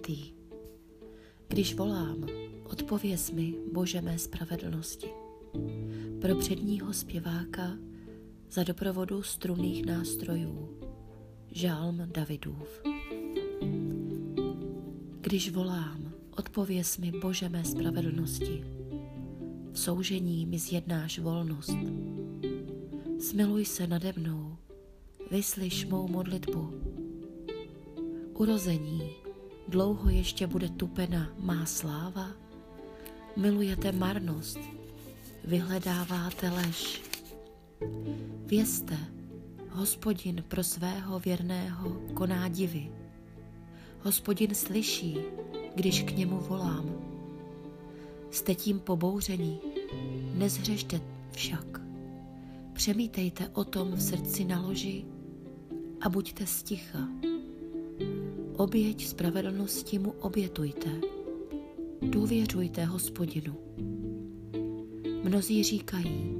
svatý. Když volám, odpověz mi, Bože mé spravedlnosti. Pro předního zpěváka za doprovodu strunných nástrojů. Žálm Davidův. Když volám, odpověz mi, Bože mé spravedlnosti. V soužení mi zjednáš volnost. Smiluj se nade mnou, vyslyš mou modlitbu. Urození, dlouho ještě bude tupena má sláva? Milujete marnost, vyhledáváte lež. Vězte, hospodin pro svého věrného koná divy. Hospodin slyší, když k němu volám. Jste tím pobouření, nezhřešte však. Přemítejte o tom v srdci na loži a buďte sticha. Oběť spravedlnosti mu obětujte. Důvěřujte hospodinu. Mnozí říkají,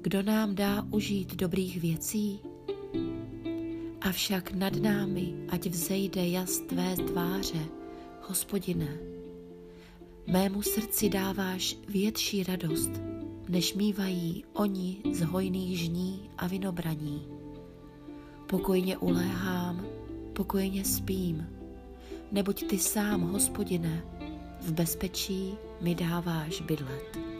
kdo nám dá užít dobrých věcí? Avšak nad námi, ať vzejde jas tvé tváře, hospodine. Mému srdci dáváš větší radost, než mývají oni z hojných žní a vinobraní. Pokojně uléhám, pokojně spím, neboť ty sám, hospodine, v bezpečí mi dáváš bydlet.